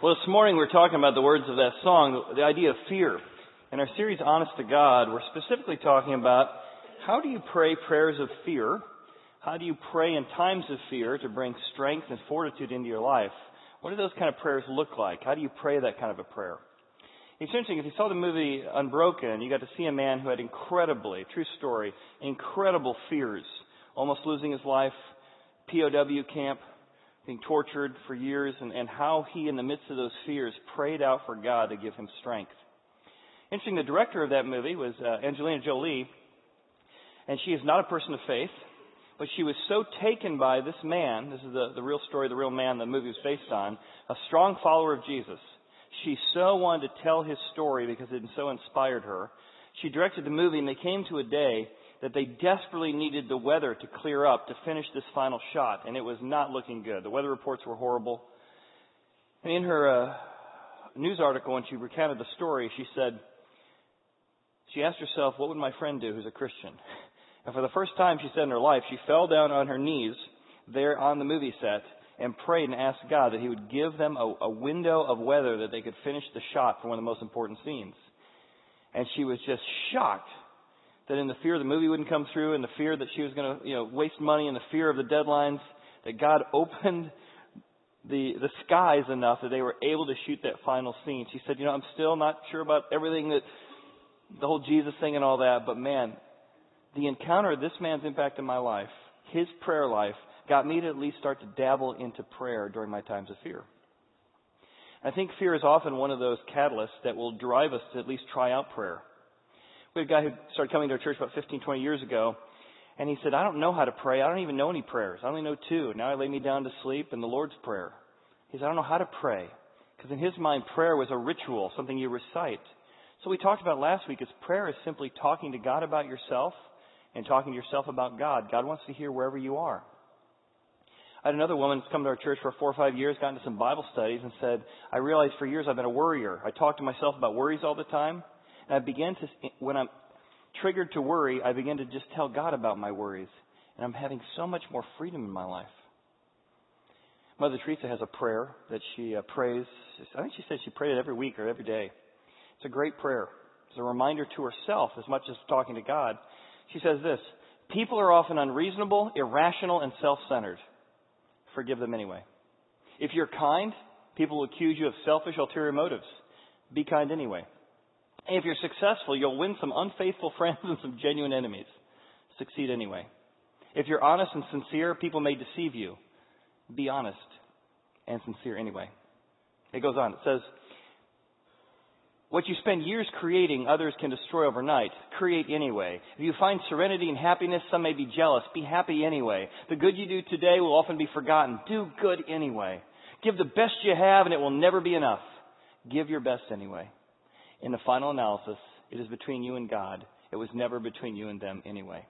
Well, this morning we're talking about the words of that song, the idea of fear. In our series, Honest to God, we're specifically talking about how do you pray prayers of fear? How do you pray in times of fear to bring strength and fortitude into your life? What do those kind of prayers look like? How do you pray that kind of a prayer? It's interesting, if you saw the movie Unbroken, you got to see a man who had incredibly, true story, incredible fears. Almost losing his life, POW camp, being tortured for years, and, and how he, in the midst of those fears, prayed out for God to give him strength. Interesting, the director of that movie was uh, Angelina Jolie, and she is not a person of faith, but she was so taken by this man, this is the, the real story, the real man the movie was based on, a strong follower of Jesus. She so wanted to tell his story because it so inspired her. She directed the movie, and they came to a day that they desperately needed the weather to clear up to finish this final shot, and it was not looking good. The weather reports were horrible. And in her uh, news article, when she recounted the story, she said, she asked herself, what would my friend do who's a Christian? And for the first time, she said in her life, she fell down on her knees there on the movie set and prayed and asked God that He would give them a, a window of weather that they could finish the shot for one of the most important scenes. And she was just shocked that in the fear the movie wouldn't come through and the fear that she was going to, you know, waste money and the fear of the deadlines, that God opened the, the skies enough that they were able to shoot that final scene. She said, you know, I'm still not sure about everything that, the whole Jesus thing and all that, but man, the encounter of this man's impact in my life, his prayer life, got me to at least start to dabble into prayer during my times of fear. I think fear is often one of those catalysts that will drive us to at least try out prayer. We had a guy who started coming to our church about 15, 20 years ago, and he said, I don't know how to pray. I don't even know any prayers. I only know two. Now I lay me down to sleep and the Lord's Prayer. He said, I don't know how to pray. Because in his mind, prayer was a ritual, something you recite. So we talked about last week is prayer is simply talking to God about yourself and talking to yourself about God. God wants to hear wherever you are. I had another woman come to our church for four or five years, got into some Bible studies, and said, I realized for years I've been a worrier. I talk to myself about worries all the time. And I began to, when I'm triggered to worry, I begin to just tell God about my worries. And I'm having so much more freedom in my life. Mother Teresa has a prayer that she uh, prays. I think she said she prayed it every week or every day. It's a great prayer. It's a reminder to herself as much as talking to God. She says this People are often unreasonable, irrational, and self centered forgive them anyway. If you're kind, people will accuse you of selfish, ulterior motives. Be kind anyway. If you're successful, you'll win some unfaithful friends and some genuine enemies. Succeed anyway. If you're honest and sincere, people may deceive you. Be honest and sincere anyway. It goes on. It says, what you spend years creating, others can destroy overnight. Create anyway. If you find serenity and happiness, some may be jealous. Be happy anyway. The good you do today will often be forgotten. Do good anyway. Give the best you have and it will never be enough. Give your best anyway. In the final analysis, it is between you and God. It was never between you and them anyway.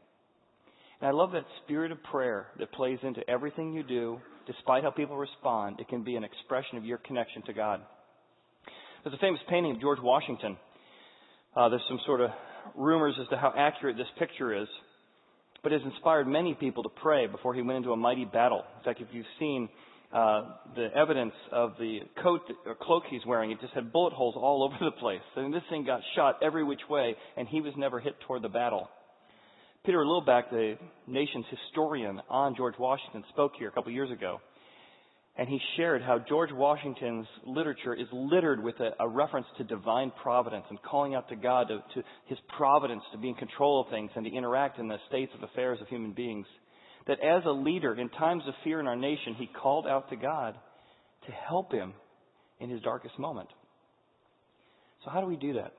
And I love that spirit of prayer that plays into everything you do, despite how people respond. It can be an expression of your connection to God. There's a famous painting of George Washington. Uh, there's some sort of rumors as to how accurate this picture is, but it has inspired many people to pray before he went into a mighty battle. In fact, if you've seen uh, the evidence of the coat or cloak he's wearing, it just had bullet holes all over the place. Mean, this thing got shot every which way, and he was never hit toward the battle. Peter Lillback, the nation's historian on George Washington, spoke here a couple years ago and he shared how George Washington's literature is littered with a, a reference to divine providence and calling out to God, to, to, his providence to be in control of things and to interact in the states of affairs of human beings. That as a leader in times of fear in our nation, he called out to God to help him in his darkest moment. So how do we do that?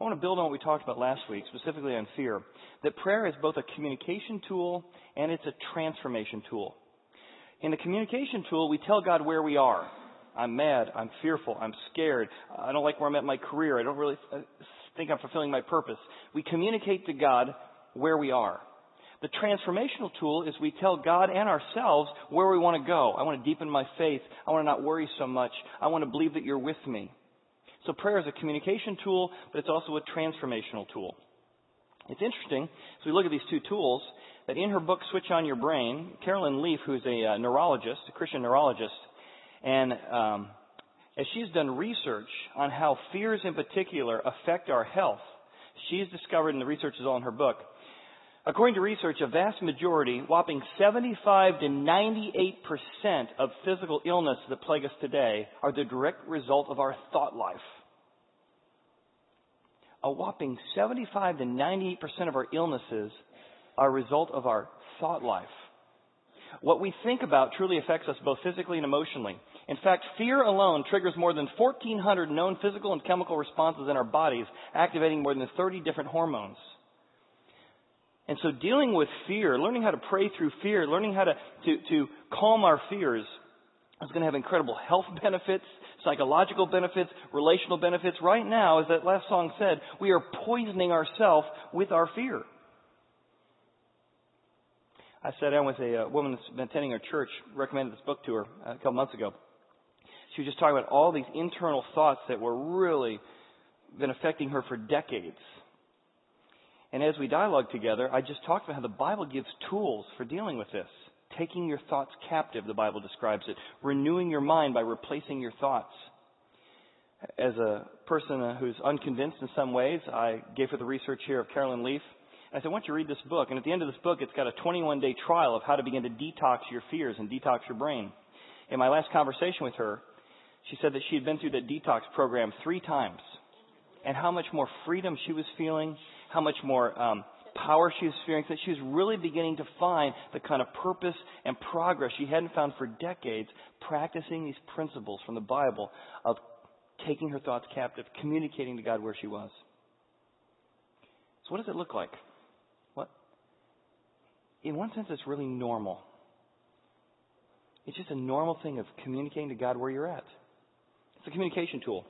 I want to build on what we talked about last week, specifically on fear. That prayer is both a communication tool and it's a transformation tool. In the communication tool, we tell God where we are. I'm mad. I'm fearful. I'm scared. I don't like where I'm at in my career. I don't really uh, think I'm fulfilling my purpose. We communicate to God where we are. The transformational tool is we tell God and ourselves where we want to go. I want to deepen my faith. I want to not worry so much. I want to believe that you're with me. So prayer is a communication tool, but it's also a transformational tool. It's interesting, as we look at these two tools, that in her book, Switch on Your Brain, Caroline Leaf, who's a uh, neurologist, a Christian neurologist, and um, as she's done research on how fears in particular affect our health, she's discovered, and the research is all in her book, according to research, a vast majority, whopping 75 to 98% of physical illness that plague us today are the direct result of our thought life. A whopping 75 to 98% of our illnesses are a result of our thought life. What we think about truly affects us both physically and emotionally. In fact, fear alone triggers more than 1,400 known physical and chemical responses in our bodies, activating more than 30 different hormones. And so dealing with fear, learning how to pray through fear, learning how to, to, to calm our fears is going to have incredible health benefits, psychological benefits, relational benefits. Right now, as that last song said, we are poisoning ourselves with our fear. I sat down with a, a woman that's been attending our church, recommended this book to her uh, a couple months ago. She was just talking about all these internal thoughts that were really been affecting her for decades. And as we dialogue together, I just talked about how the Bible gives tools for dealing with this. Taking your thoughts captive, the Bible describes it. Renewing your mind by replacing your thoughts. As a person who's unconvinced in some ways, I gave her the research here of Caroline Leaf. I said, why don't you read this book? And at the end of this book, it's got a 21 day trial of how to begin to detox your fears and detox your brain. In my last conversation with her, she said that she had been through that detox program three times and how much more freedom she was feeling, how much more um, power she was feeling, that she was really beginning to find the kind of purpose and progress she hadn't found for decades practicing these principles from the Bible of taking her thoughts captive, communicating to God where she was. So, what does it look like? What? in one sense, it's really normal. It's just a normal thing of communicating to God where you're at. It's a communication tool.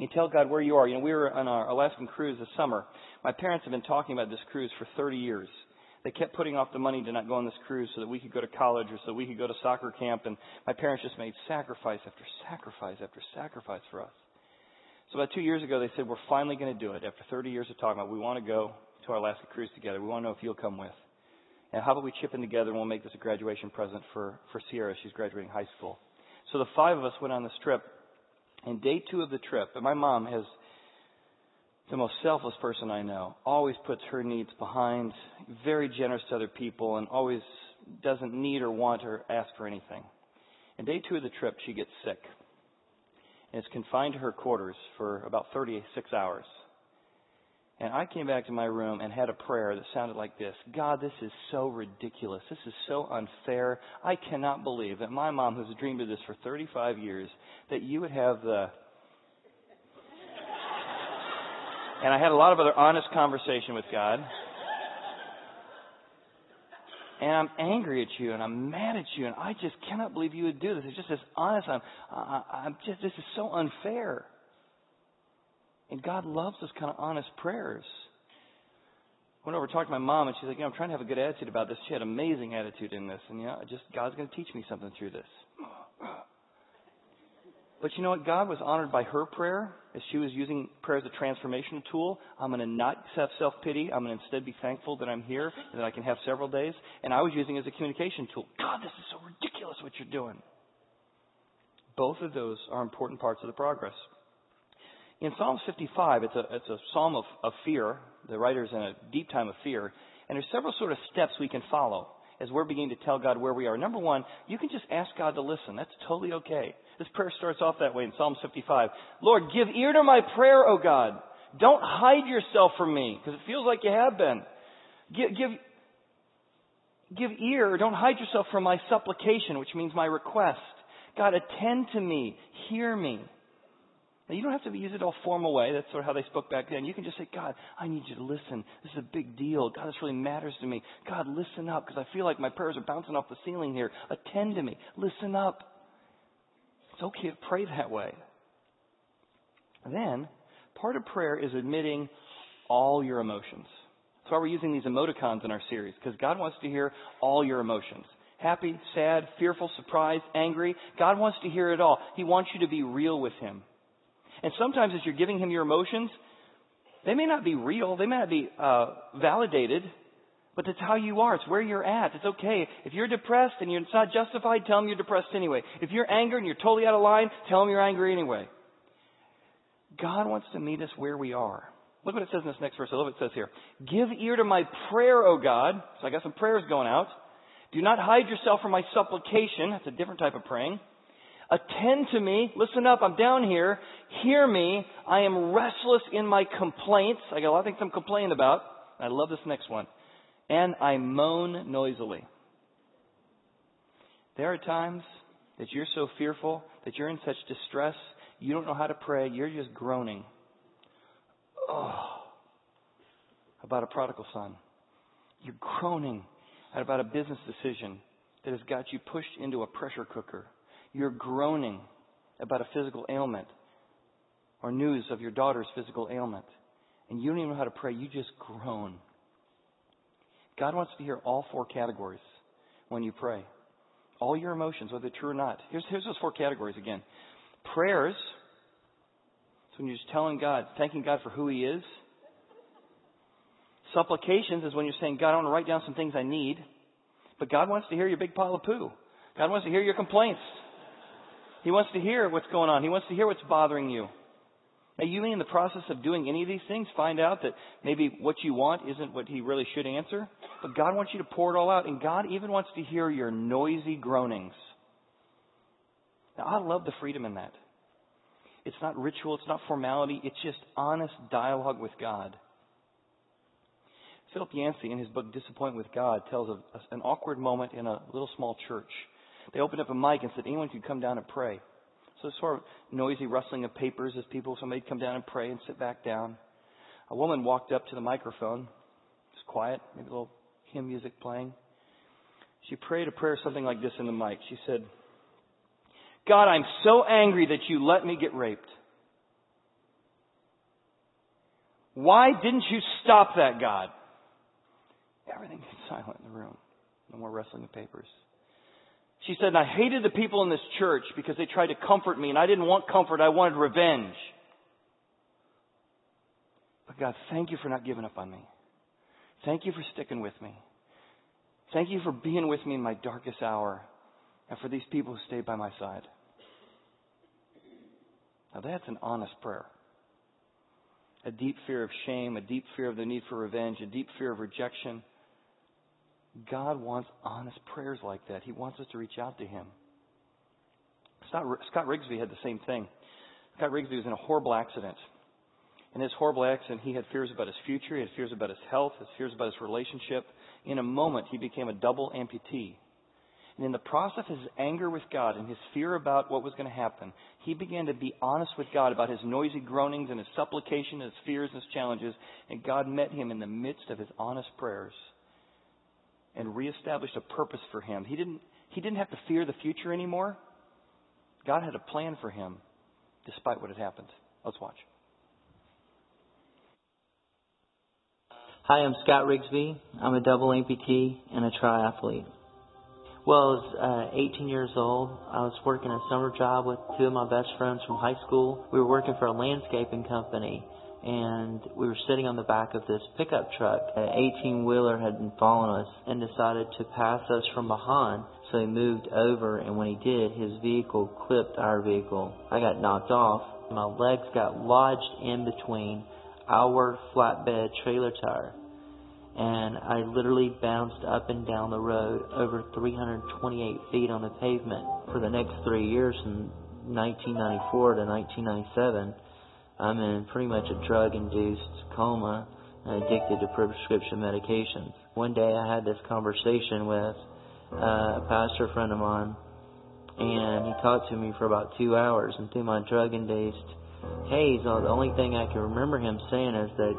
You tell God where you are. You know, we were on our Alaskan cruise this summer. My parents have been talking about this cruise for 30 years. They kept putting off the money to not go on this cruise so that we could go to college or so we could go to soccer camp. And my parents just made sacrifice after sacrifice after sacrifice for us. So about two years ago, they said, we're finally going to do it. After 30 years of talking about, we want to go to our Alaska cruise together. We want to know if you'll come with. And how about we chip in together and we'll make this a graduation present for, for Sierra. She's graduating high school. So the five of us went on this trip. And day two of the trip, and my mom has the most selfless person I know, always puts her needs behind, very generous to other people, and always doesn't need or want or ask for anything. And day two of the trip, she gets sick. And is confined to her quarters for about 36 hours. And I came back to my room and had a prayer that sounded like this God, this is so ridiculous. This is so unfair. I cannot believe that my mom, who's dreamed of this for 35 years, that you would have the. And I had a lot of other honest conversation with God. And I'm angry at you and I'm mad at you and I just cannot believe you would do this. It's just as honest. I'm, I, I'm just, this is so unfair. And God loves those kind of honest prayers. I went over to talk to my mom, and she's like, you know, I'm trying to have a good attitude about this. She had amazing attitude in this, and you know, just God's going to teach me something through this. But you know what? God was honored by her prayer as she was using prayer as a transformational tool. I'm going to not have self pity. I'm going to instead be thankful that I'm here and that I can have several days. And I was using it as a communication tool. God, this is so ridiculous what you're doing. Both of those are important parts of the progress. In Psalm 55, it's a, it's a psalm of, of fear. The writer's in a deep time of fear. And there's several sort of steps we can follow as we're beginning to tell God where we are. Number one, you can just ask God to listen. That's totally okay. This prayer starts off that way in Psalm 55. Lord, give ear to my prayer, O God. Don't hide yourself from me, because it feels like you have been. Give, give, give ear, don't hide yourself from my supplication, which means my request. God, attend to me, hear me. Now, you don't have to use it all formal way. That's sort of how they spoke back then. You can just say, God, I need you to listen. This is a big deal. God, this really matters to me. God, listen up because I feel like my prayers are bouncing off the ceiling here. Attend to me. Listen up. It's okay to pray that way. Then, part of prayer is admitting all your emotions. That's why we're using these emoticons in our series because God wants to hear all your emotions happy, sad, fearful, surprised, angry. God wants to hear it all. He wants you to be real with Him. And sometimes as you're giving him your emotions, they may not be real, they may not be uh, validated, But that's how you are. It's where you're at. It's okay. If you're depressed and you're, not justified, tell them you're depressed anyway. If you're angry and you're totally out of line, tell them you're angry anyway. God wants to meet us where we are. Look what it says in this next verse. I love what it says here. Give ear to my prayer, O God. So I got some prayers going out. Do not hide yourself from my supplication. That's a different type of praying. Attend to me. Listen up. I'm down here. Hear me. I am restless in my complaints. I got a lot of things I'm complaining about. I love this next one. And I moan noisily. There are times that you're so fearful, that you're in such distress, you don't know how to pray, you're just groaning. Oh, about a prodigal son. You're groaning about a business decision that has got you pushed into a pressure cooker. You're groaning about a physical ailment or news of your daughter's physical ailment. And you don't even know how to pray. You just groan. God wants to hear all four categories when you pray. All your emotions, whether true or not. Here's, here's those four categories again. Prayers, so when you're just telling God, thanking God for who He is. Supplications is when you're saying, God, I want to write down some things I need. But God wants to hear your big pile of poo. God wants to hear your complaints. He wants to hear what's going on. He wants to hear what's bothering you. Now, you in the process of doing any of these things, find out that maybe what you want isn't what He really should answer. But God wants you to pour it all out. And God even wants to hear your noisy groanings. Now, I love the freedom in that. It's not ritual, it's not formality, it's just honest dialogue with God. Philip Yancey, in his book Disappointment with God, tells of an awkward moment in a little small church. They opened up a mic and said anyone could come down and pray. So it's sort of noisy rustling of papers as people, somebody'd come down and pray and sit back down. A woman walked up to the microphone. It was quiet, maybe a little hymn music playing. She prayed a prayer something like this in the mic. She said, God, I'm so angry that you let me get raped. Why didn't you stop that, God? Everything was silent in the room. No more wrestling of papers. She said, I hated the people in this church because they tried to comfort me, and I didn't want comfort, I wanted revenge. But God, thank you for not giving up on me. Thank you for sticking with me. Thank you for being with me in my darkest hour, and for these people who stayed by my side. Now, that's an honest prayer. A deep fear of shame, a deep fear of the need for revenge, a deep fear of rejection God wants honest prayers like that. He wants us to reach out to Him. Scott, Scott Rigsby had the same thing. Scott Rigsby was in a horrible accident. In his horrible accident, he had fears about his future, he had fears about his health, his fears about his relationship. In a moment, he became a double amputee. And in the process of his anger with God and his fear about what was going to happen, he began to be honest with God about his noisy groanings and his supplication, his fears and his challenges. And God met him in the midst of his honest prayers and reestablished a purpose for him. He didn't, he didn't have to fear the future anymore. God had a plan for him despite what had happened. Let's watch. Hi, I'm Scott Rigsby. I'm a double amputee and a triathlete. Well, I was uh, 18 years old. I was working a summer job with two of my best friends from high school. We were working for a landscaping company and we were sitting on the back of this pickup truck. An 18 wheeler had been following us and decided to pass us from behind. So he moved over, and when he did, his vehicle clipped our vehicle. I got knocked off. My legs got lodged in between our flatbed trailer tire. And I literally bounced up and down the road over 328 feet on the pavement for the next three years from 1994 to 1997 I'm in pretty much a drug induced coma and addicted to prescription medications. One day I had this conversation with uh, a pastor friend of mine, and he talked to me for about two hours. And through my drug induced haze, the only thing I can remember him saying is that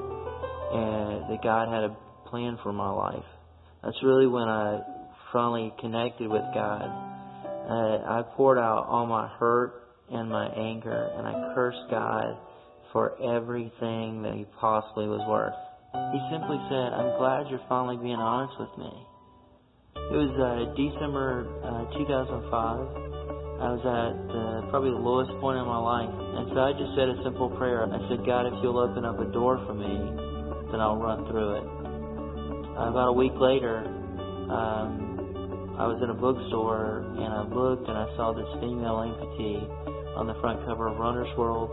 uh, that God had a plan for my life. That's really when I finally connected with God. Uh, I poured out all my hurt and my anger, and I cursed God for everything that he possibly was worth. He simply said, I'm glad you're finally being honest with me. It was uh, December uh, 2005. I was at uh, probably the lowest point in my life. And so I just said a simple prayer. I said, God, if you'll open up a door for me, then I'll run through it. Uh, about a week later, um, I was in a bookstore and I looked and I saw this female amputee on the front cover of Runner's World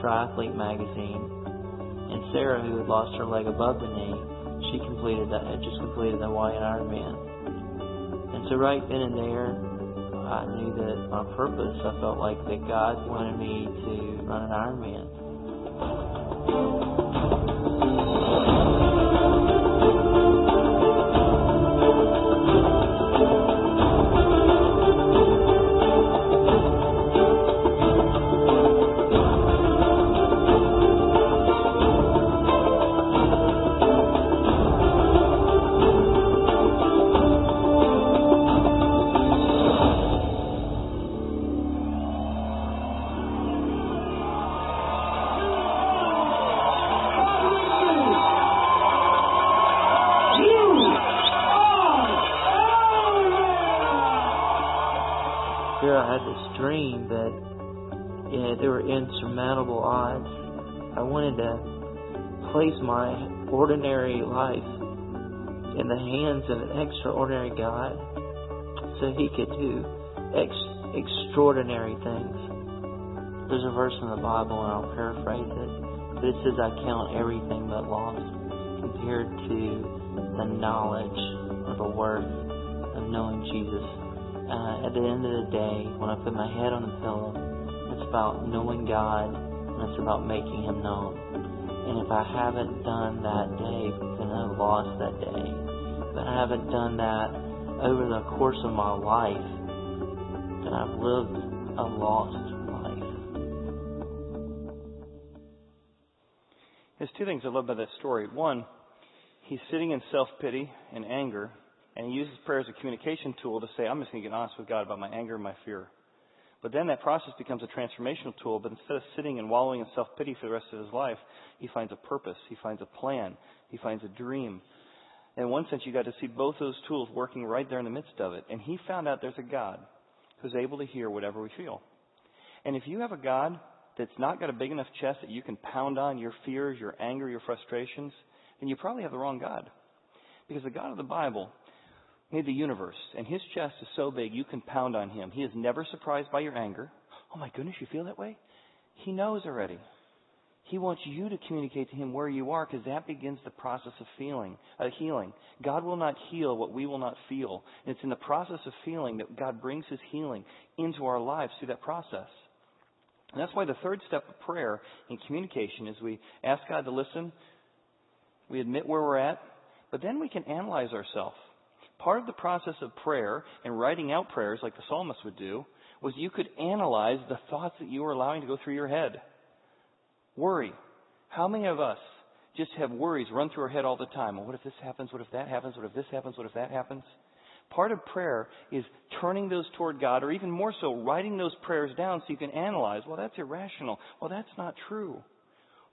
Triathlete magazine. And Sarah, who had lost her leg above the knee, she completed that, had just completed the Hawaiian Ironman. And so right then and there, I knew that my purpose, I felt like that God wanted me to run an Ironman. Insurmountable odds. I wanted to place my ordinary life in the hands of an extraordinary God so he could do ex- extraordinary things. There's a verse in the Bible, and I'll paraphrase it, but it says, I count everything but lost compared to the knowledge of the worth of knowing Jesus uh, at the end of the day, when I put my head on the pillow, about knowing God and it's about making Him known. And if I haven't done that day, then I've lost that day. If I haven't done that over the course of my life, then I've lived a lost life. There's two things I love about that story. One, he's sitting in self pity and anger, and he uses prayer as a communication tool to say, I'm just going to get honest with God about my anger and my fear. But then that process becomes a transformational tool, but instead of sitting and wallowing in self pity for the rest of his life, he finds a purpose, he finds a plan, he finds a dream. In one sense, you got to see both those tools working right there in the midst of it. And he found out there's a God who's able to hear whatever we feel. And if you have a God that's not got a big enough chest that you can pound on your fears, your anger, your frustrations, then you probably have the wrong God. Because the God of the Bible made the universe, and his chest is so big you can pound on him. He is never surprised by your anger. Oh my goodness, you feel that way? He knows already. He wants you to communicate to him where you are because that begins the process of feeling, uh, healing. God will not heal what we will not feel. And it's in the process of feeling that God brings his healing into our lives through that process. And that's why the third step of prayer in communication is we ask God to listen, we admit where we're at, but then we can analyze ourselves. Part of the process of prayer and writing out prayers like the psalmist would do was you could analyze the thoughts that you were allowing to go through your head. Worry. How many of us just have worries run through our head all the time? Well, what if this happens? What if that happens? What if this happens? What if that happens? Part of prayer is turning those toward God, or even more so, writing those prayers down so you can analyze. Well, that's irrational. Well, that's not true.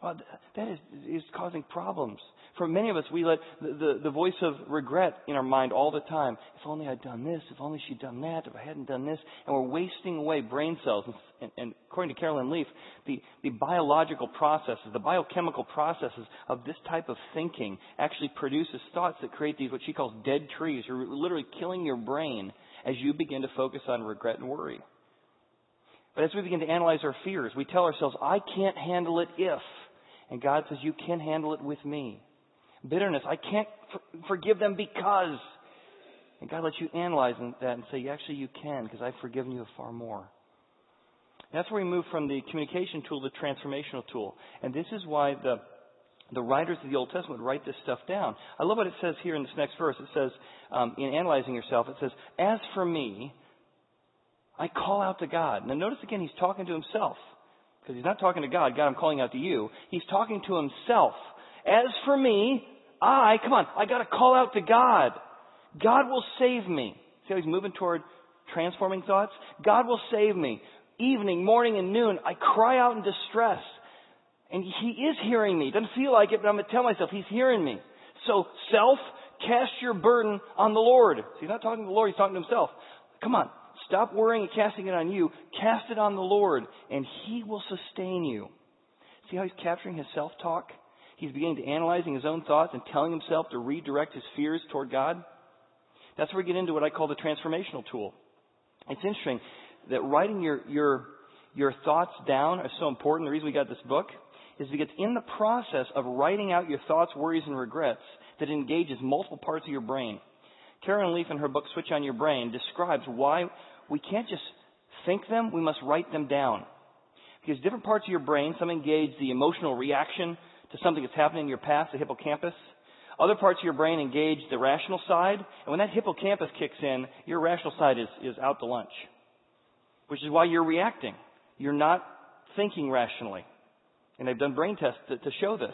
Uh, well, that is, is causing problems. For many of us, we let the, the, the, voice of regret in our mind all the time. If only I'd done this, if only she'd done that, if I hadn't done this. And we're wasting away brain cells. And, and according to Caroline Leaf, the, the biological processes, the biochemical processes of this type of thinking actually produces thoughts that create these, what she calls dead trees. You're literally killing your brain as you begin to focus on regret and worry. But as we begin to analyze our fears, we tell ourselves, I can't handle it if. And God says, You can handle it with me. Bitterness, I can't for- forgive them because. And God lets you analyze that and say, Actually, you can because I've forgiven you far more. And that's where we move from the communication tool to the transformational tool. And this is why the the writers of the Old Testament write this stuff down. I love what it says here in this next verse. It says, um, in analyzing yourself, it says, As for me, I call out to God. Now notice again, he's talking to himself. Because he's not talking to God. God, I'm calling out to you. He's talking to himself. As for me, I, come on, I gotta call out to God. God will save me. See how he's moving toward transforming thoughts? God will save me. Evening, morning, and noon, I cry out in distress. And he is hearing me. Doesn't feel like it, but I'm gonna tell myself he's hearing me. So, self, cast your burden on the Lord. So he's not talking to the Lord, he's talking to himself. Come on, Stop worrying and casting it on you. Cast it on the Lord, and He will sustain you. See how He's capturing His self talk? He's beginning to analyzing his own thoughts and telling himself to redirect his fears toward God. That's where we get into what I call the transformational tool. It's interesting that writing your, your, your thoughts down is so important. The reason we got this book is because in the process of writing out your thoughts, worries, and regrets that engages multiple parts of your brain. Karen Leaf in her book Switch on Your Brain describes why we can't just think them, we must write them down. Because different parts of your brain, some engage the emotional reaction to something that's happening in your past, the hippocampus. Other parts of your brain engage the rational side. And when that hippocampus kicks in, your rational side is, is out to lunch. Which is why you're reacting. You're not thinking rationally. And they've done brain tests to, to show this.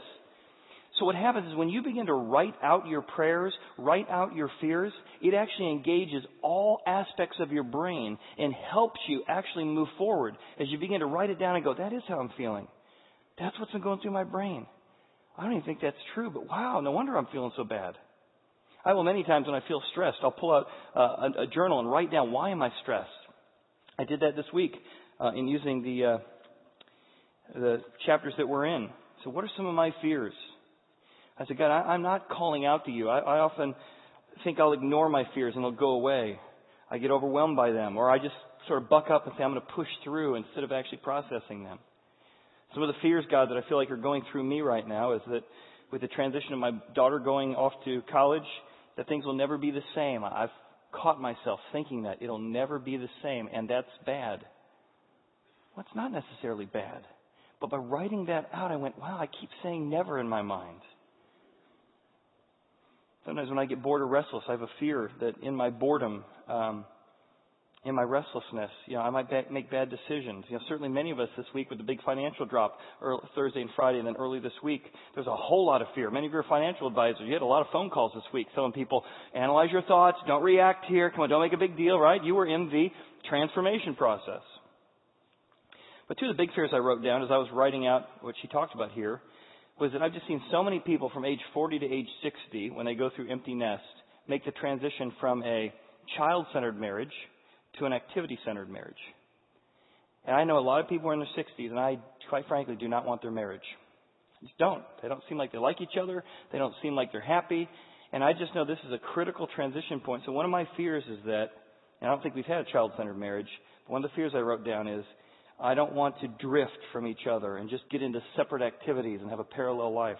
So what happens is when you begin to write out your prayers, write out your fears, it actually engages all aspects of your brain and helps you actually move forward as you begin to write it down and go, that is how I'm feeling. That's what's been going through my brain. I don't even think that's true, but wow, no wonder I'm feeling so bad. I will many times when I feel stressed, I'll pull out uh, a, a, journal and write down why am I stressed. I did that this week uh, in using the uh, the chapters that we're in. So, what are some of my fears? I said, God, I, am not calling out to you. I, I often think I'll ignore my fears and they'll go away. I get overwhelmed by them, or I just sort of buck up and say I'm going to push through instead of actually processing them. Some of the fears, God, that I feel like are going through me right now is that with the transition of my daughter going off to college, that things will never be the same. I've caught myself thinking that it'll never be the same, and that's bad. Well, it's not necessarily bad. But by writing that out, I went, wow, I keep saying never in my mind. Sometimes when I get bored or restless, I have a fear that in my boredom, um, in my restlessness, you know, I might ba- make bad decisions. You know, certainly many of us this week with the big financial drop, early, Thursday and Friday, and then early this week, there's a whole lot of fear. Many of your financial advisors, you had a lot of phone calls this week telling people, analyze your thoughts, don't react here, come on, don't make a big deal, right? You were in the transformation process. But two of the big fears I wrote down as I was writing out what she talked about here was that I've just seen so many people from age 40 to age 60, when they go through empty nest, make the transition from a child centered marriage to an activity centered marriage. And I know a lot of people are in their 60s, and I, quite frankly, do not want their marriage. I just don't. They don't seem like they like each other. They don't seem like they're happy. And I just know this is a critical transition point. So one of my fears is that, and I don't think we've had a child centered marriage, but one of the fears I wrote down is I don't want to drift from each other and just get into separate activities and have a parallel life.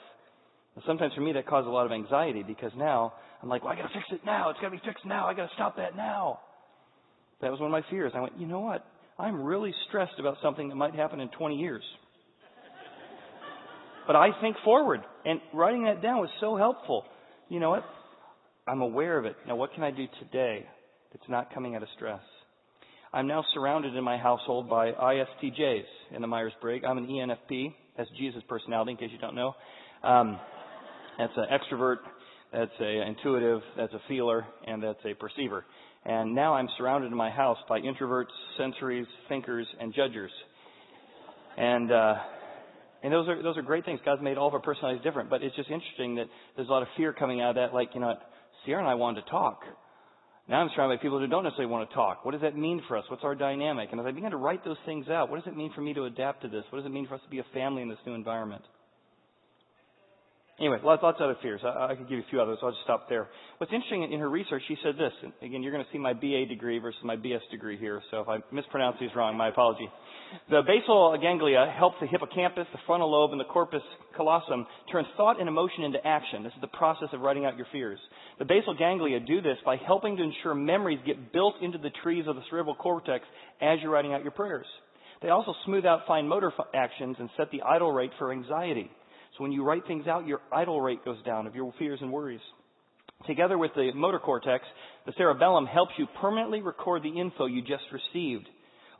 And sometimes for me that causes a lot of anxiety because now I'm like, well, I got to fix it now. It's got to be fixed now. I got to stop that now. That was one of my fears. I went, you know what? I'm really stressed about something that might happen in 20 years. but I think forward, and writing that down was so helpful. You know what? I'm aware of it. Now, what can I do today that's not coming out of stress? I'm now surrounded in my household by ISTJs in the Myers Briggs. I'm an ENFP. That's Jesus personality, in case you don't know. Um, that's an extrovert. That's a intuitive. That's a feeler, and that's a perceiver. And now I'm surrounded in my house by introverts, sensories, thinkers, and judgers. And uh, and those are those are great things. God's made all of our personalities different, but it's just interesting that there's a lot of fear coming out of that. Like you know, Sierra and I wanted to talk, now I'm surrounded by people who don't necessarily want to talk. What does that mean for us? What's our dynamic? And as I begin to write those things out, what does it mean for me to adapt to this? What does it mean for us to be a family in this new environment? Anyway, lots, lots of other fears. I, I could give you a few others, so I'll just stop there. What's interesting in her research, she said this. And again, you're going to see my BA degree versus my BS degree here, so if I mispronounce these wrong, my apology. The basal ganglia help the hippocampus, the frontal lobe, and the corpus callosum turn thought and emotion into action. This is the process of writing out your fears. The basal ganglia do this by helping to ensure memories get built into the trees of the cerebral cortex as you're writing out your prayers. They also smooth out fine motor actions and set the idle rate for anxiety. So when you write things out, your idle rate goes down of your fears and worries. Together with the motor cortex, the cerebellum helps you permanently record the info you just received.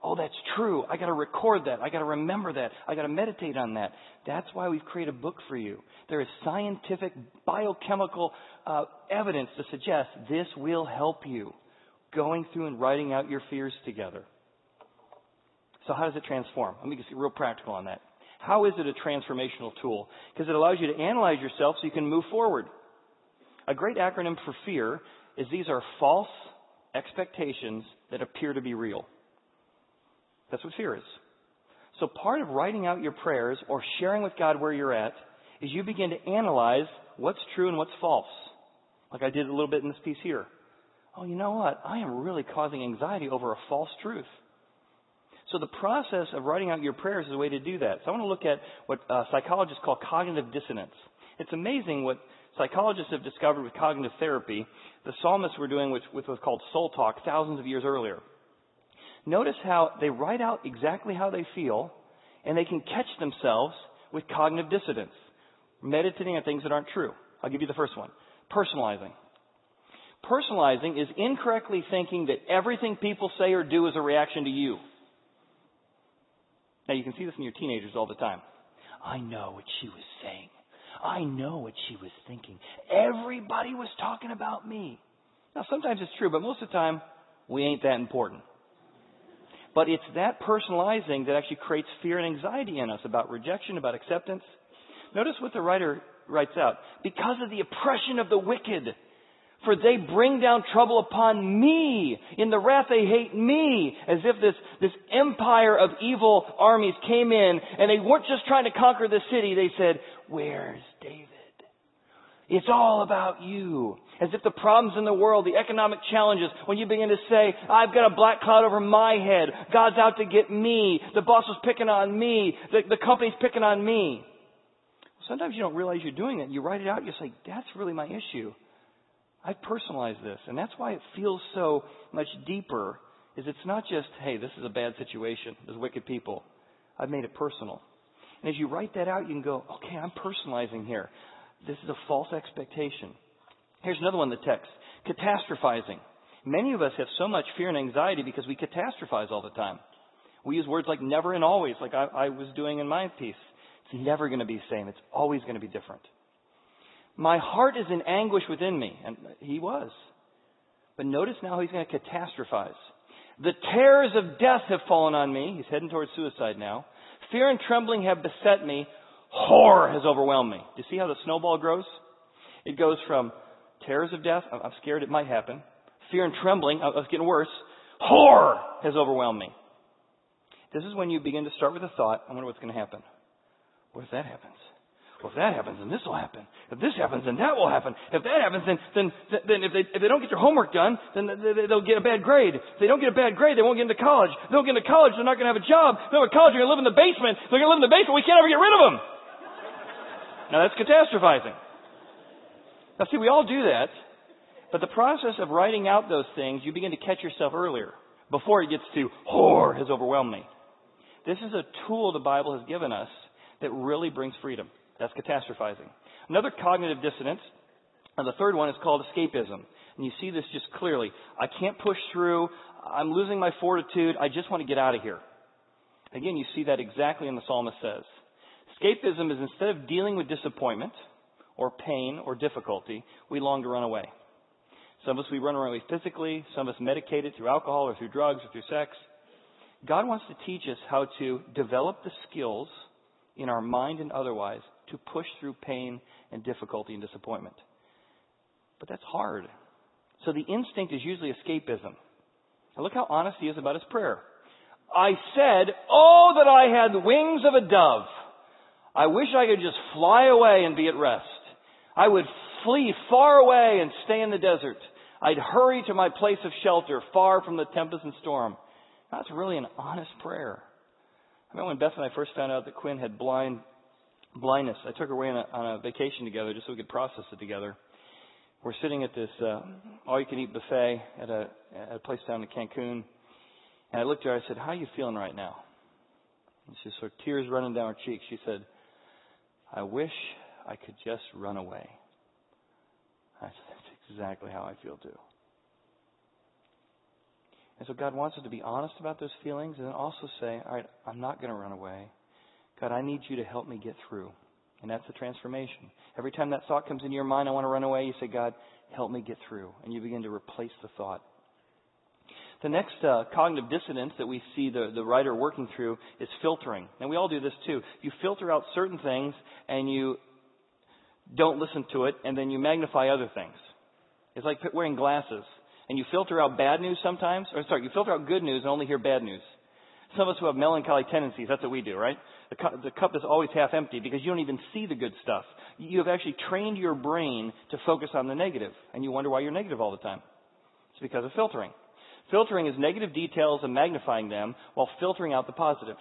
Oh, that's true. I got to record that. I got to remember that. I got to meditate on that. That's why we've created a book for you. There is scientific biochemical uh, evidence to suggest this will help you going through and writing out your fears together. So how does it transform? Let me get real practical on that. How is it a transformational tool? Because it allows you to analyze yourself so you can move forward. A great acronym for fear is these are false expectations that appear to be real. That's what fear is. So part of writing out your prayers or sharing with God where you're at is you begin to analyze what's true and what's false. Like I did a little bit in this piece here. Oh, you know what? I am really causing anxiety over a false truth. So the process of writing out your prayers is a way to do that. So I want to look at what uh, psychologists call cognitive dissonance. It's amazing what psychologists have discovered with cognitive therapy. The psalmists were doing with, with what's called soul talk thousands of years earlier. Notice how they write out exactly how they feel, and they can catch themselves with cognitive dissonance, meditating on things that aren't true. I'll give you the first one. Personalizing. Personalizing is incorrectly thinking that everything people say or do is a reaction to you. Now you can see this in your teenagers all the time. I know what she was saying. I know what she was thinking. Everybody was talking about me. Now sometimes it's true, but most of the time we ain't that important. But it's that personalizing that actually creates fear and anxiety in us about rejection, about acceptance. Notice what the writer writes out. Because of the oppression of the wicked, for they bring down trouble upon me. In the wrath they hate me. As if this, this empire of evil armies came in and they weren't just trying to conquer the city. They said, where's David? It's all about you. As if the problems in the world, the economic challenges, when you begin to say, I've got a black cloud over my head, God's out to get me, the boss was picking on me, the, the company's picking on me. Sometimes you don't realize you're doing it. You write it out, you say, that's really my issue. I've personalized this. And that's why it feels so much deeper, is it's not just, hey, this is a bad situation, there's wicked people. I've made it personal. And as you write that out, you can go, okay, I'm personalizing here. This is a false expectation. Here's another one in the text. Catastrophizing. Many of us have so much fear and anxiety because we catastrophize all the time. We use words like never and always, like I, I was doing in my piece. It's never going to be the same. It's always going to be different. My heart is in anguish within me. And he was. But notice now he's going to catastrophize. The terrors of death have fallen on me. He's heading towards suicide now. Fear and trembling have beset me. Horror has overwhelmed me. Do you see how the snowball grows? It goes from terrors of death, I'm scared it might happen. Fear and trembling, oh, it's getting worse. Horror has overwhelmed me. This is when you begin to start with a thought, I wonder what's going to happen. What if that happens? Well, if that happens, then this will happen. If this happens, then that will happen. If that happens, then then then if they if they don't get their homework done, then they'll get a bad grade. If they don't get a bad grade, they won't get into college. If they don't get into college, they're not going to have a job. If they have a college, they're going to live in the basement. They're going to live in the basement. We can't ever get rid of them. Now that's catastrophizing. Now see, we all do that, but the process of writing out those things, you begin to catch yourself earlier before it gets to horror has overwhelmed me. This is a tool the Bible has given us that really brings freedom. That's catastrophizing. Another cognitive dissonance, and the third one is called escapism. And you see this just clearly. I can't push through. I'm losing my fortitude. I just want to get out of here. Again, you see that exactly in the psalmist says. Escapism is instead of dealing with disappointment or pain or difficulty, we long to run away. Some of us, we run away physically. Some of us medicate it through alcohol or through drugs or through sex. God wants to teach us how to develop the skills in our mind and otherwise to push through pain and difficulty and disappointment. But that's hard. So the instinct is usually escapism. Now look how honest he is about his prayer. I said, Oh, that I had the wings of a dove. I wish I could just fly away and be at rest. I would flee far away and stay in the desert. I'd hurry to my place of shelter, far from the tempest and storm. That's really an honest prayer. I remember when Beth and I first found out that Quinn had blind blindness. I took her away on a, on a vacation together just so we could process it together. We're sitting at this uh, all-you-can-eat buffet at a, at a place down in Cancun, and I looked at her. I said, "How are you feeling right now?" And she of tears running down her cheeks. She said, "I wish I could just run away." I said, "That's exactly how I feel too." And so God wants us to be honest about those feelings and then also say, all right, I'm not going to run away. God, I need you to help me get through. And that's the transformation. Every time that thought comes into your mind, I want to run away, you say, God, help me get through. And you begin to replace the thought. The next uh, cognitive dissonance that we see the, the writer working through is filtering. And we all do this too. You filter out certain things and you don't listen to it, and then you magnify other things. It's like wearing glasses. And you filter out bad news sometimes, or sorry, you filter out good news and only hear bad news. Some of us who have melancholy tendencies, that's what we do, right? The cup, the cup is always half empty because you don't even see the good stuff. You have actually trained your brain to focus on the negative, and you wonder why you're negative all the time. It's because of filtering. Filtering is negative details and magnifying them while filtering out the positive.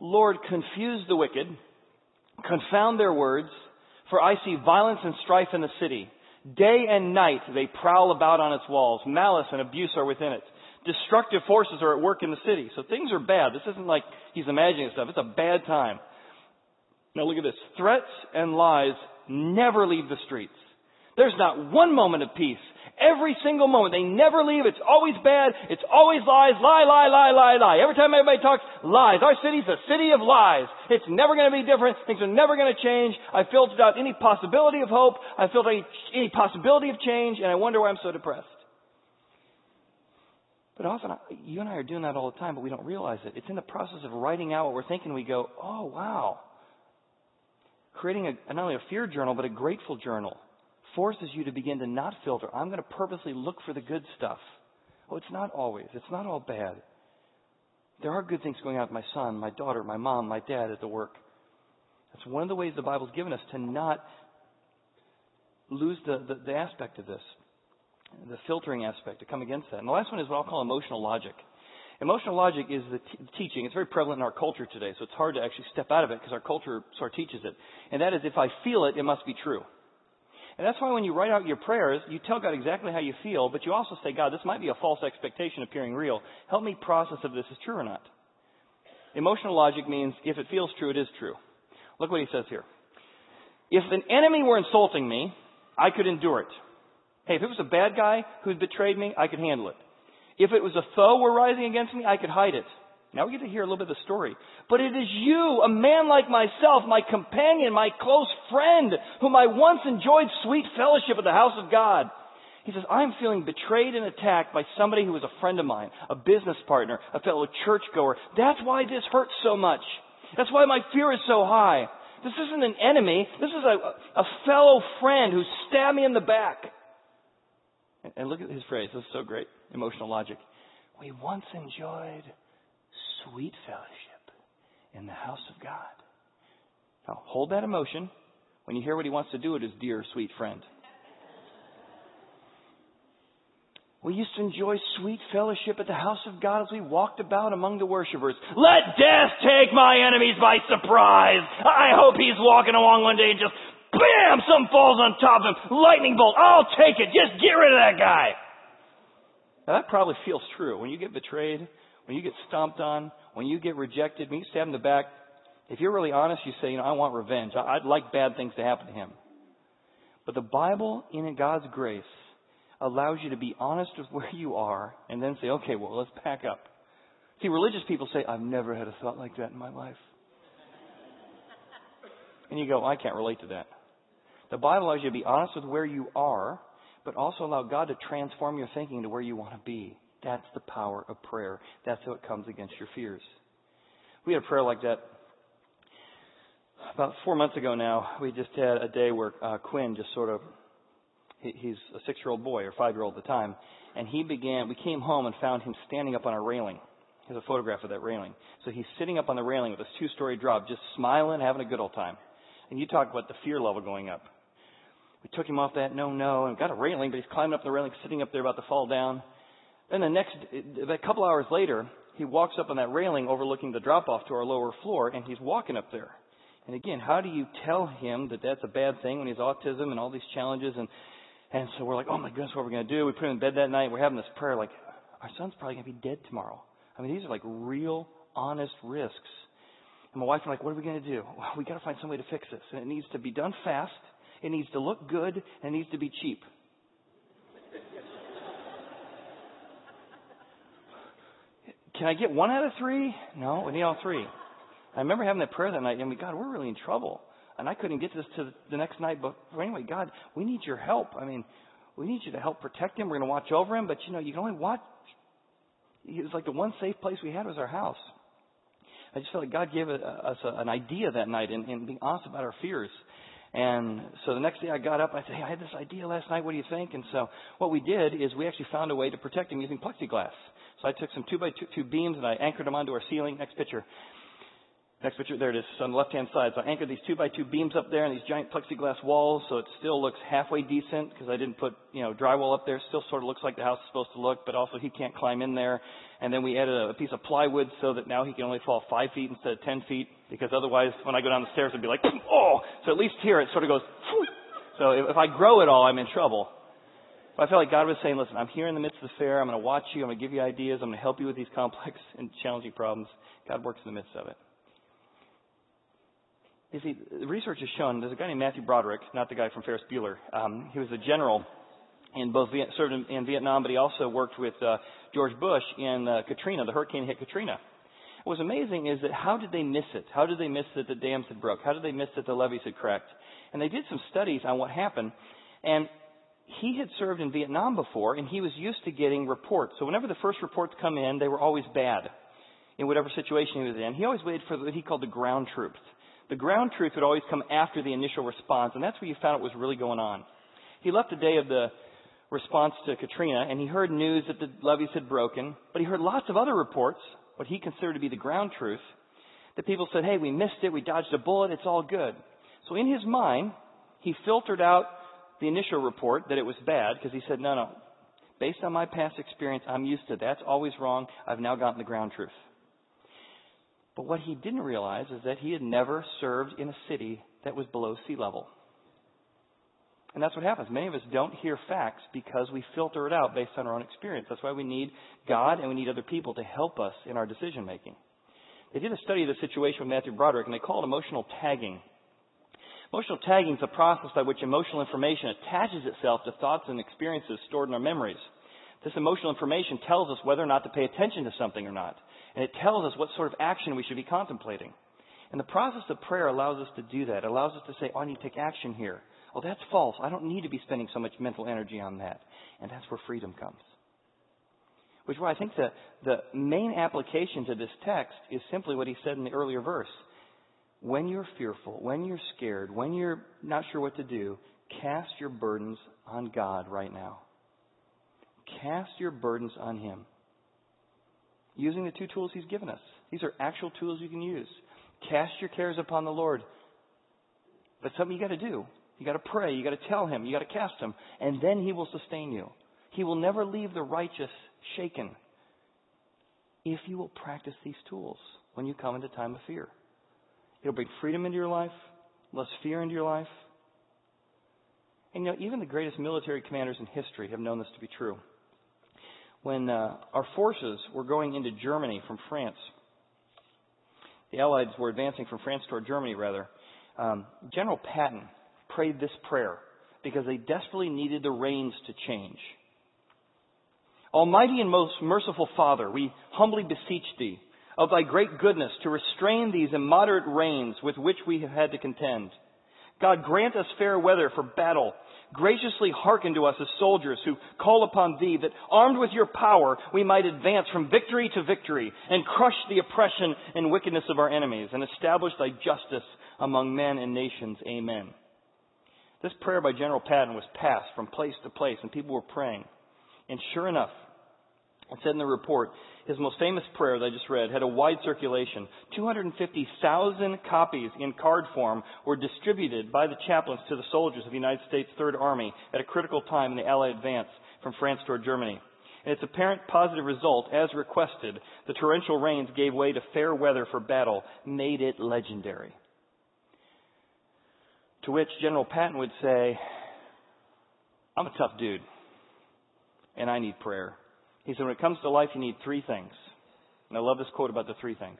Lord, confuse the wicked, confound their words, for I see violence and strife in the city. Day and night they prowl about on its walls. Malice and abuse are within it. Destructive forces are at work in the city. So things are bad. This isn't like he's imagining stuff. It's a bad time. Now look at this. Threats and lies never leave the streets. There's not one moment of peace. Every single moment. They never leave. It's always bad. It's always lies. Lie, lie, lie, lie, lie. Every time everybody talks, lies. Our city's a city of lies. It's never going to be different. Things are never going to change. I filtered out any possibility of hope. I filtered out any possibility of change, and I wonder why I'm so depressed. But often, you and I are doing that all the time, but we don't realize it. It's in the process of writing out what we're thinking. We go, oh, wow. Creating a, not only a fear journal, but a grateful journal forces you to begin to not filter. I'm going to purposely look for the good stuff. Oh, it's not always. It's not all bad. There are good things going on with my son, my daughter, my mom, my dad at the work. That's one of the ways the Bible's given us to not lose the, the, the aspect of this, the filtering aspect, to come against that. And the last one is what I'll call emotional logic. Emotional logic is the t- teaching. It's very prevalent in our culture today, so it's hard to actually step out of it because our culture sort of teaches it. And that is if I feel it, it must be true. And that's why when you write out your prayers, you tell God exactly how you feel, but you also say, God, this might be a false expectation appearing real. Help me process if this is true or not. Emotional logic means if it feels true, it is true. Look what he says here. If an enemy were insulting me, I could endure it. Hey, if it was a bad guy who had betrayed me, I could handle it. If it was a foe were rising against me, I could hide it. Now we get to hear a little bit of the story. But it is you, a man like myself, my companion, my close friend, whom I once enjoyed sweet fellowship at the house of God. He says, I'm feeling betrayed and attacked by somebody who was a friend of mine, a business partner, a fellow churchgoer. That's why this hurts so much. That's why my fear is so high. This isn't an enemy. This is a, a fellow friend who stabbed me in the back. And look at his phrase. This is so great. Emotional logic. We once enjoyed sweet fellowship in the house of God. Now, hold that emotion. When you hear what he wants to do with his dear, sweet friend. We used to enjoy sweet fellowship at the house of God as we walked about among the worshipers. Let death take my enemies by surprise. I hope he's walking along one day and just bam, something falls on top of him. Lightning bolt. I'll take it. Just get rid of that guy. Now, that probably feels true. When you get betrayed, when you get stomped on, when you get rejected, when you stab in the back, if you're really honest, you say, you know, I want revenge. I'd like bad things to happen to him. But the Bible, in God's grace, allows you to be honest with where you are and then say, okay, well, let's pack up. See, religious people say, I've never had a thought like that in my life. And you go, I can't relate to that. The Bible allows you to be honest with where you are, but also allow God to transform your thinking to where you want to be. That's the power of prayer. That's how it comes against your fears. We had a prayer like that about four months ago now. We just had a day where uh, Quinn just sort of, he, he's a six year old boy or five year old at the time, and he began, we came home and found him standing up on a railing. There's a photograph of that railing. So he's sitting up on the railing with this two story drop, just smiling, having a good old time. And you talk about the fear level going up. We took him off that no, no, and got a railing, but he's climbing up the railing, sitting up there about to fall down. Then the next, a couple hours later, he walks up on that railing overlooking the drop off to our lower floor and he's walking up there. And again, how do you tell him that that's a bad thing when he's autism and all these challenges? And, and so we're like, oh my goodness, what are we going to do? We put him in bed that night. We're having this prayer like, our son's probably going to be dead tomorrow. I mean, these are like real, honest risks. And my wife and I are like, what are we going to do? Well, we got to find some way to fix this. And it needs to be done fast. It needs to look good and it needs to be cheap. Can I get one out of three? No, we need all three. I remember having that prayer that night, and we, God, we're really in trouble. And I couldn't get this to the next night, but anyway, God, we need your help. I mean, we need you to help protect him. We're going to watch over him, but you know, you can only watch. It was like the one safe place we had was our house. I just felt like God gave us an idea that night and, and being honest about our fears. And so the next day I got up, I said, hey, I had this idea last night. What do you think? And so what we did is we actually found a way to protect him using plexiglass. So I took some two by two, two beams and I anchored them onto our ceiling. Next picture. Next picture, there it is, on the left-hand side. So I anchored these two-by-two beams up there and these giant plexiglass walls, so it still looks halfway decent because I didn't put, you know, drywall up there. Still sort of looks like the house is supposed to look, but also he can't climb in there. And then we added a piece of plywood so that now he can only fall five feet instead of ten feet because otherwise, when I go down the stairs, it'd be like, oh! So at least here it sort of goes. So if I grow it all, I'm in trouble. But I felt like God was saying, listen, I'm here in the midst of the fair. I'm going to watch you. I'm going to give you ideas. I'm going to help you with these complex and challenging problems. God works in the midst of it. You see, the research has shown there's a guy named Matthew Broderick, not the guy from Ferris Bueller. Um, he was a general in both Viet, served in, in, Vietnam, but he also worked with uh, George Bush in uh, Katrina. The hurricane hit Katrina. What was amazing is that how did they miss it? How did they miss that the dams had broke? How did they miss that the levees had cracked? And they did some studies on what happened. And he had served in Vietnam before, and he was used to getting reports. So whenever the first reports come in, they were always bad in whatever situation he was in. He always waited for what he called the ground truth. The ground truth would always come after the initial response, and that's where you found what was really going on. He left the day of the response to Katrina, and he heard news that the levees had broken, but he heard lots of other reports, what he considered to be the ground truth, that people said, hey, we missed it, we dodged a bullet, it's all good. So in his mind, he filtered out the initial report that it was bad, because he said, no, no, based on my past experience, I'm used to that. That's always wrong. I've now gotten the ground truth. But what he didn't realize is that he had never served in a city that was below sea level. And that's what happens. Many of us don't hear facts because we filter it out based on our own experience. That's why we need God and we need other people to help us in our decision making. They did a study of the situation with Matthew Broderick and they call it emotional tagging. Emotional tagging is a process by which emotional information attaches itself to thoughts and experiences stored in our memories. This emotional information tells us whether or not to pay attention to something or not. And it tells us what sort of action we should be contemplating. And the process of prayer allows us to do that. It allows us to say, oh, I need to take action here. Oh, that's false. I don't need to be spending so much mental energy on that. And that's where freedom comes. Which is why I think the, the main application to this text is simply what he said in the earlier verse. When you're fearful, when you're scared, when you're not sure what to do, cast your burdens on God right now. Cast your burdens on Him using the two tools He's given us. These are actual tools you can use. Cast your cares upon the Lord. But something you got to do. You got to pray. You got to tell Him. You got to cast Him. And then He will sustain you. He will never leave the righteous shaken if you will practice these tools when you come into time of fear. It'll bring freedom into your life, less fear into your life. And you know, even the greatest military commanders in history have known this to be true when uh, our forces were going into Germany from France. The Allies were advancing from France toward Germany, rather. Um, General Patton prayed this prayer because they desperately needed the rains to change. Almighty and most merciful Father, we humbly beseech Thee of Thy great goodness to restrain these immoderate rains with which we have had to contend. God, grant us fair weather for battle graciously hearken to us as soldiers who call upon thee that armed with your power we might advance from victory to victory and crush the oppression and wickedness of our enemies and establish thy justice among men and nations. Amen. This prayer by General Patton was passed from place to place and people were praying. And sure enough, it said in the report, his most famous prayer that I just read had a wide circulation. 250,000 copies in card form were distributed by the chaplains to the soldiers of the United States Third Army at a critical time in the Allied advance from France toward Germany. And its apparent positive result, as requested, the torrential rains gave way to fair weather for battle, made it legendary. To which General Patton would say, I'm a tough dude, and I need prayer. He said, when it comes to life, you need three things. And I love this quote about the three things.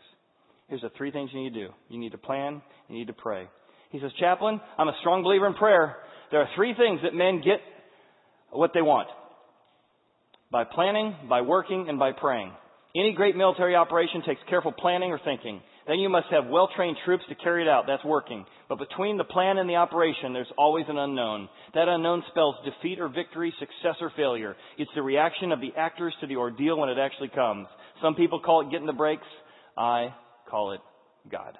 Here's the three things you need to do. You need to plan, you need to pray. He says, Chaplain, I'm a strong believer in prayer. There are three things that men get what they want. By planning, by working, and by praying. Any great military operation takes careful planning or thinking. Then you must have well-trained troops to carry it out. That's working. But between the plan and the operation, there's always an unknown. That unknown spells defeat or victory, success or failure. It's the reaction of the actors to the ordeal when it actually comes. Some people call it getting the breaks. I call it God.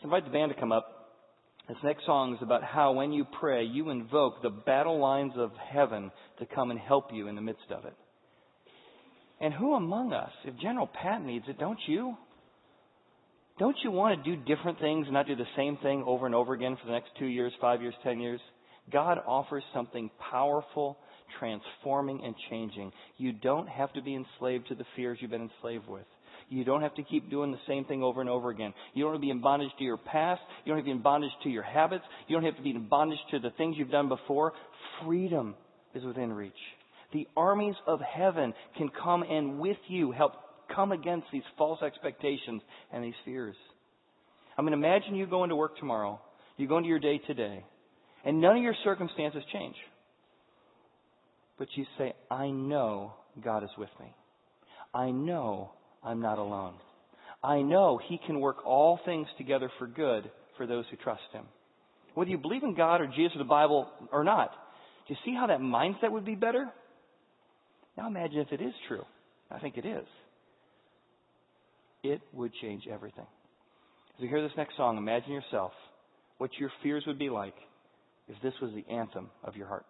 So invite the band to come up. This next song is about how when you pray, you invoke the battle lines of heaven to come and help you in the midst of it. And who among us, if General Pat needs it, don't you? Don't you want to do different things and not do the same thing over and over again for the next two years, five years, ten years? God offers something powerful, transforming, and changing. You don't have to be enslaved to the fears you've been enslaved with. You don't have to keep doing the same thing over and over again. You don't have to be in bondage to your past. You don't have to be in bondage to your habits. You don't have to be in bondage to the things you've done before. Freedom is within reach. The armies of heaven can come and with you help come against these false expectations and these fears. I mean, imagine you going to work tomorrow. You go into your day today, and none of your circumstances change. But you say, I know God is with me. I know I'm not alone. I know He can work all things together for good for those who trust Him. Whether you believe in God or Jesus or the Bible or not, do you see how that mindset would be better? Now imagine if it is true. I think it is. It would change everything. As you hear this next song, imagine yourself what your fears would be like if this was the anthem of your heart.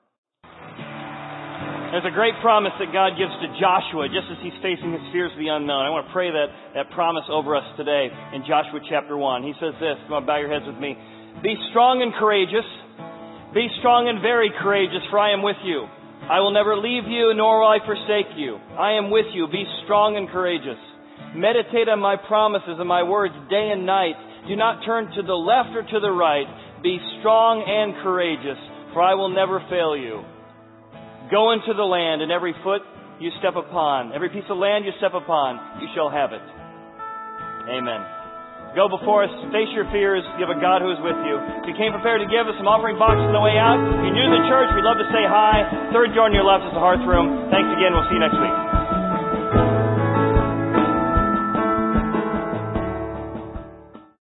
There's a great promise that God gives to Joshua just as he's facing his fears of the unknown. I want to pray that, that promise over us today in Joshua chapter 1. He says this, come on, bow your heads with me. Be strong and courageous. Be strong and very courageous, for I am with you. I will never leave you, nor will I forsake you. I am with you. Be strong and courageous. Meditate on my promises and my words day and night. Do not turn to the left or to the right. Be strong and courageous, for I will never fail you. Go into the land, and every foot you step upon, every piece of land you step upon, you shall have it. Amen. Go before us, face your fears, you have a God who is with you. If you came prepared to give us some offering boxes on the way out, if you're new to the church, we'd love to say hi. Third door on your left is the hearth room. Thanks again. We'll see you next week.